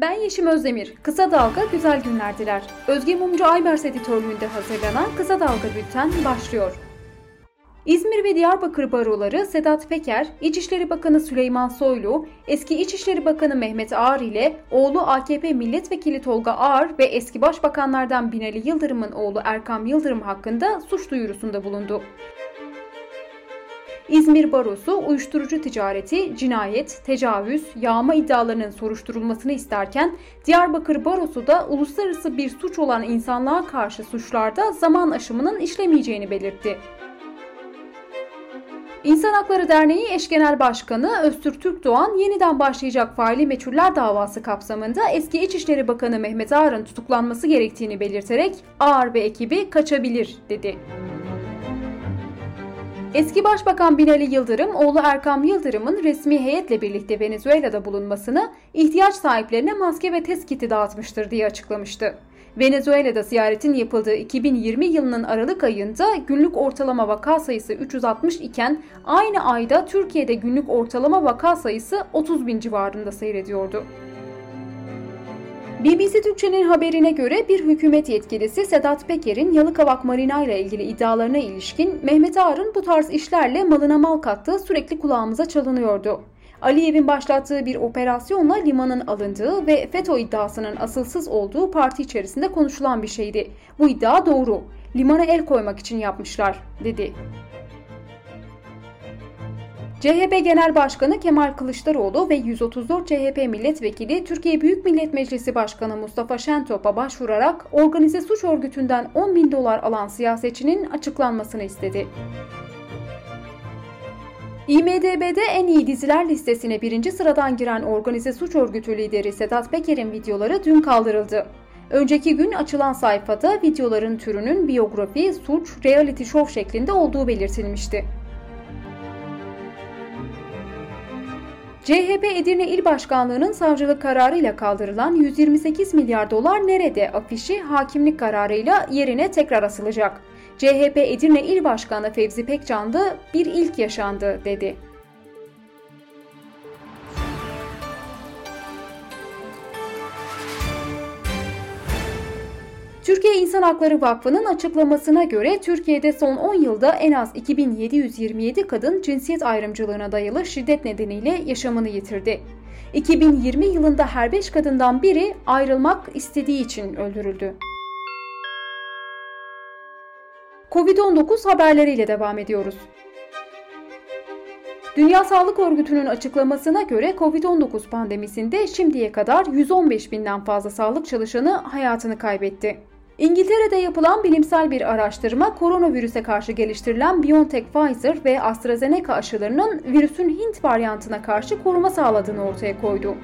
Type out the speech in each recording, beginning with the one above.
Ben Yeşim Özdemir. Kısa Dalga güzel günler diler. Özge Mumcu Aybers editörlüğünde hazırlanan Kısa Dalga Bülten başlıyor. İzmir ve Diyarbakır baroları Sedat Peker, İçişleri Bakanı Süleyman Soylu, eski İçişleri Bakanı Mehmet Ağar ile oğlu AKP Milletvekili Tolga Ağar ve eski Başbakanlardan Binali Yıldırım'ın oğlu Erkam Yıldırım hakkında suç duyurusunda bulundu. İzmir Barosu uyuşturucu ticareti, cinayet, tecavüz, yağma iddialarının soruşturulmasını isterken Diyarbakır Barosu da uluslararası bir suç olan insanlığa karşı suçlarda zaman aşımının işlemeyeceğini belirtti. İnsan Hakları Derneği Eş Genel Başkanı Öztürk Türkdoğan yeniden başlayacak faili meçhuller davası kapsamında eski İçişleri Bakanı Mehmet Ağar'ın tutuklanması gerektiğini belirterek Ağar ve ekibi kaçabilir dedi. Eski Başbakan Binali Yıldırım, oğlu Erkam Yıldırım'ın resmi heyetle birlikte Venezuela'da bulunmasını ihtiyaç sahiplerine maske ve test kiti dağıtmıştır diye açıklamıştı. Venezuela'da ziyaretin yapıldığı 2020 yılının Aralık ayında günlük ortalama vaka sayısı 360 iken aynı ayda Türkiye'de günlük ortalama vaka sayısı 30 bin civarında seyrediyordu. BBC Türkçe'nin haberine göre bir hükümet yetkilisi Sedat Peker'in Yalıkavak Marina ile ilgili iddialarına ilişkin Mehmet Ağar'ın bu tarz işlerle malına mal kattığı sürekli kulağımıza çalınıyordu. Aliyev'in başlattığı bir operasyonla limanın alındığı ve FETÖ iddiasının asılsız olduğu parti içerisinde konuşulan bir şeydi. Bu iddia doğru. Limana el koymak için yapmışlar, dedi. CHP Genel Başkanı Kemal Kılıçdaroğlu ve 134 CHP milletvekili Türkiye Büyük Millet Meclisi Başkanı Mustafa Şentop'a başvurarak organize suç örgütünden 10 bin dolar alan siyasetçinin açıklanmasını istedi. IMDB'de en iyi diziler listesine birinci sıradan giren organize suç örgütü lideri Sedat Peker'in videoları dün kaldırıldı. Önceki gün açılan sayfada videoların türünün biyografi, suç, reality show şeklinde olduğu belirtilmişti. CHP Edirne İl Başkanlığı'nın savcılık kararıyla kaldırılan 128 milyar dolar nerede afişi hakimlik kararıyla yerine tekrar asılacak. CHP Edirne İl Başkanı Fevzi Pekcanlı bir ilk yaşandı dedi. Türkiye İnsan Hakları Vakfı'nın açıklamasına göre Türkiye'de son 10 yılda en az 2727 kadın cinsiyet ayrımcılığına dayalı şiddet nedeniyle yaşamını yitirdi. 2020 yılında her 5 kadından biri ayrılmak istediği için öldürüldü. Covid-19 haberleriyle devam ediyoruz. Dünya Sağlık Örgütü'nün açıklamasına göre Covid-19 pandemisinde şimdiye kadar 115 binden fazla sağlık çalışanı hayatını kaybetti. İngiltere'de yapılan bilimsel bir araştırma koronavirüse karşı geliştirilen BioNTech Pfizer ve AstraZeneca aşılarının virüsün Hint varyantına karşı koruma sağladığını ortaya koydu.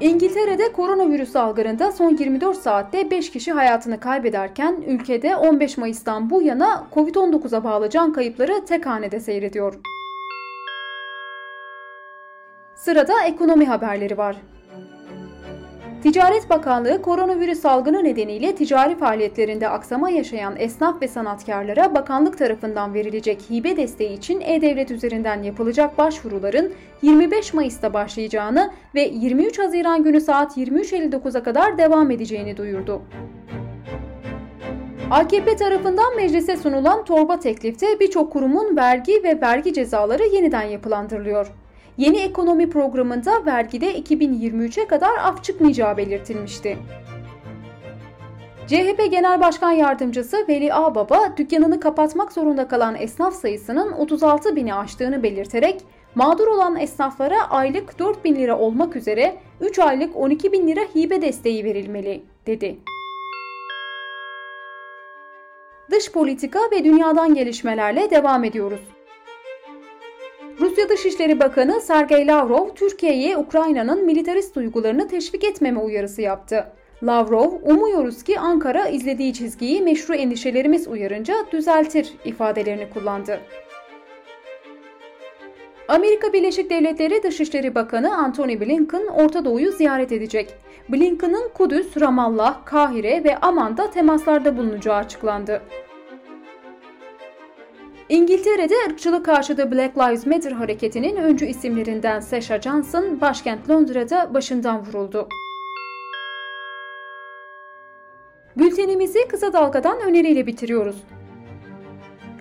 İngiltere'de koronavirüs salgınında son 24 saatte 5 kişi hayatını kaybederken ülkede 15 Mayıs'tan bu yana Covid-19'a bağlı can kayıpları tek hanede seyrediyor. Sırada ekonomi haberleri var. Ticaret Bakanlığı koronavirüs salgını nedeniyle ticari faaliyetlerinde aksama yaşayan esnaf ve sanatkarlara bakanlık tarafından verilecek hibe desteği için e-devlet üzerinden yapılacak başvuruların 25 Mayıs'ta başlayacağını ve 23 Haziran günü saat 23.59'a kadar devam edeceğini duyurdu. AKP tarafından meclise sunulan torba teklifte birçok kurumun vergi ve vergi cezaları yeniden yapılandırılıyor. Yeni ekonomi programında vergide 2023'e kadar af çıkmayacağı belirtilmişti. CHP Genel Başkan Yardımcısı Veli Ağbaba, dükkanını kapatmak zorunda kalan esnaf sayısının 36 bini aştığını belirterek, mağdur olan esnaflara aylık 4 bin lira olmak üzere 3 aylık 12 bin lira hibe desteği verilmeli, dedi. Dış politika ve dünyadan gelişmelerle devam ediyoruz. Rusya Dışişleri Bakanı Sergey Lavrov, Türkiye'ye Ukrayna'nın militarist duygularını teşvik etmeme uyarısı yaptı. Lavrov, umuyoruz ki Ankara izlediği çizgiyi meşru endişelerimiz uyarınca düzeltir ifadelerini kullandı. Amerika Birleşik Devletleri Dışişleri Bakanı Antony Blinken Orta Doğu'yu ziyaret edecek. Blinken'ın Kudüs, Ramallah, Kahire ve Amman'da temaslarda bulunacağı açıklandı. İngiltere'de ırkçılık karşıtı Black Lives Matter hareketinin öncü isimlerinden Sasha Johnson başkent Londra'da başından vuruldu. Bültenimizi kısa dalgadan öneriyle bitiriyoruz.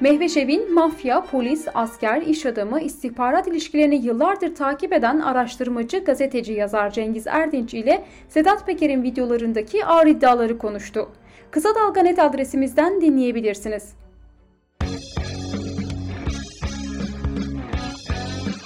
Mehveşev'in mafya, polis, asker, iş adamı, istihbarat ilişkilerini yıllardır takip eden araştırmacı, gazeteci yazar Cengiz Erdinç ile Sedat Peker'in videolarındaki ağır iddiaları konuştu. Kısa Dalga Net adresimizden dinleyebilirsiniz.